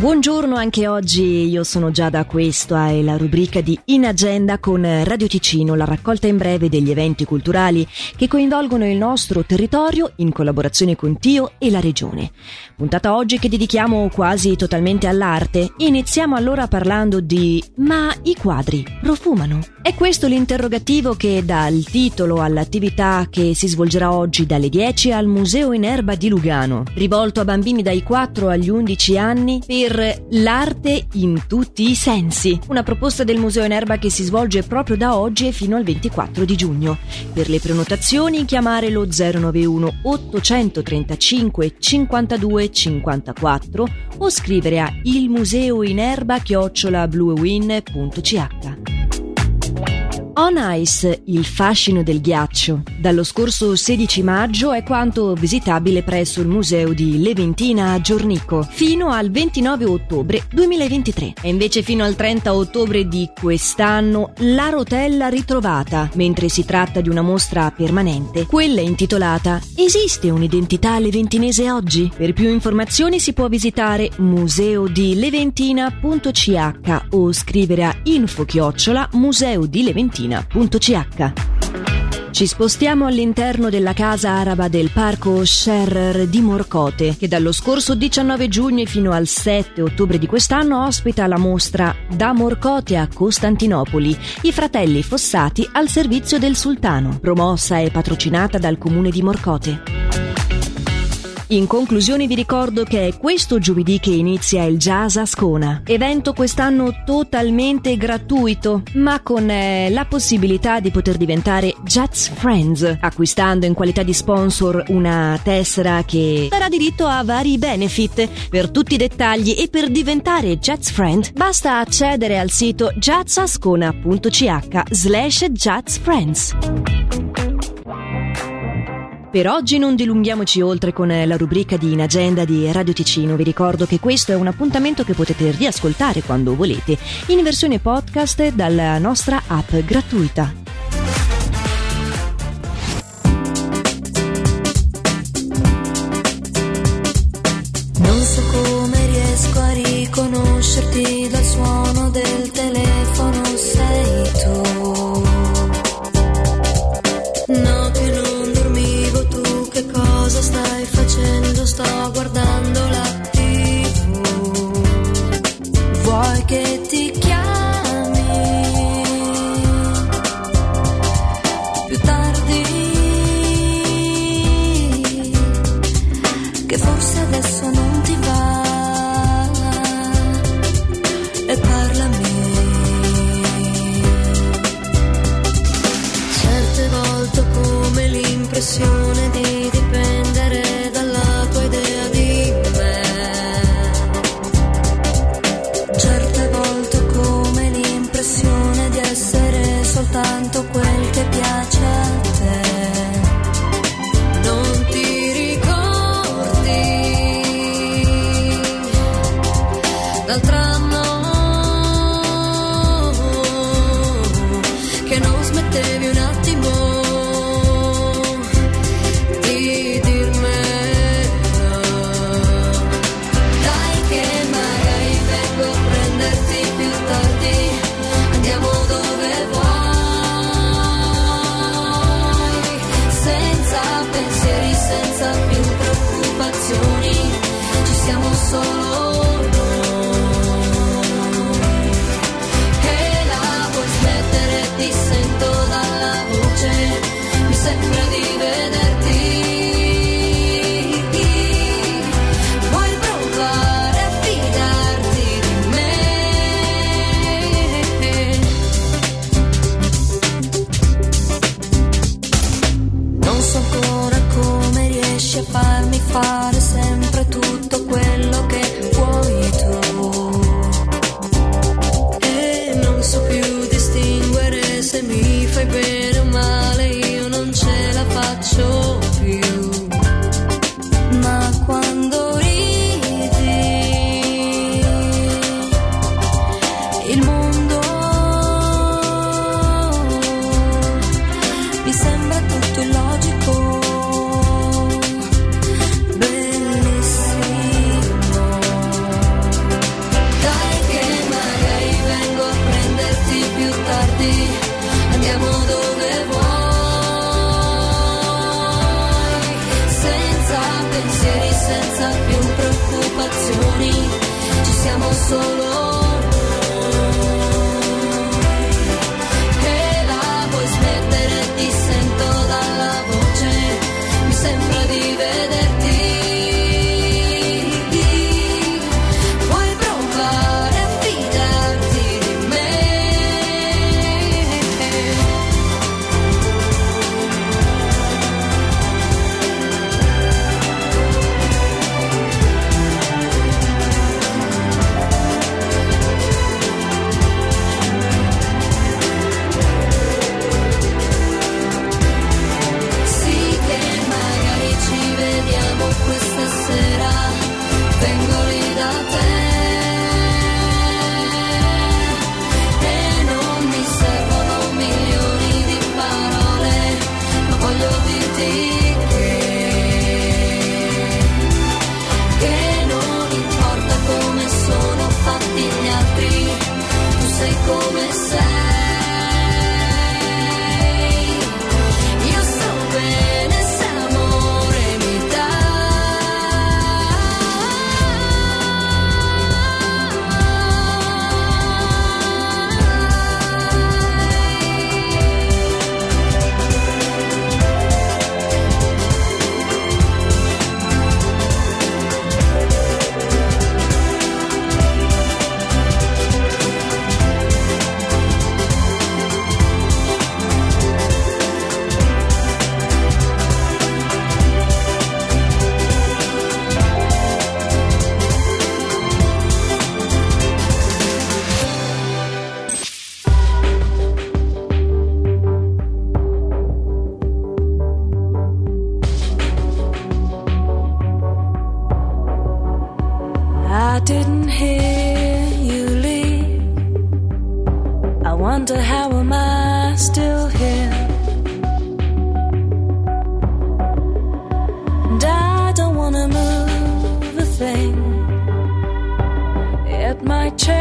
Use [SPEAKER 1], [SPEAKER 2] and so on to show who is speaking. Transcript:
[SPEAKER 1] Buongiorno anche oggi, io sono Giada, questa è la rubrica di In Agenda con Radio Ticino, la raccolta in breve degli eventi culturali che coinvolgono il nostro territorio in collaborazione con Tio e la Regione. Puntata oggi che dedichiamo quasi totalmente all'arte. Iniziamo allora parlando di Ma i quadri profumano? È questo l'interrogativo che dà il titolo all'attività che si svolgerà oggi dalle 10 al Museo in Erba di Lugano, rivolto a bambini dai 4 agli 11 anni per l'arte in tutti i sensi. Una proposta del Museo in Erba che si svolge proprio da oggi e fino al 24 di giugno. Per le prenotazioni chiamare lo 091 835 52 54 o scrivere a ilmuseoinerba-bluewin.ch. On Ice, il fascino del ghiaccio, dallo scorso 16 maggio è quanto visitabile presso il museo di Leventina a Giornico fino al 29 ottobre 2023 e invece fino al 30 ottobre di quest'anno la rotella ritrovata, mentre si tratta di una mostra permanente, quella intitolata Esiste un'identità leventinese oggi? Per più informazioni si può visitare museodileventina.ch o scrivere a info-chiocciola museo di Leventina medicina.ch. Ci spostiamo all'interno della casa araba del parco Scherrer di Morcote, che dallo scorso 19 giugno fino al 7 ottobre di quest'anno ospita la mostra Da Morcote a Costantinopoli, i fratelli fossati al servizio del sultano, promossa e patrocinata dal comune di Morcote. In conclusione vi ricordo che è questo giovedì che inizia il Jazz Ascona, evento quest'anno totalmente gratuito, ma con eh, la possibilità di poter diventare Jazz Friends, acquistando in qualità di sponsor una tessera che darà diritto a vari benefit. Per tutti i dettagli e per diventare Jazz Friend basta accedere al sito jazzascona.ch slash jazzfriends. Per oggi non dilunghiamoci oltre con la rubrica di In Agenda di Radio Ticino. Vi ricordo che questo è un appuntamento che potete riascoltare quando volete in versione podcast dalla nostra app gratuita.
[SPEAKER 2] Forse adesso non ti va. E parlami. Certe volte ho come l'impressione di solo didn't hear you leave. I wonder how am I still here? And I don't wanna move a thing. It might change.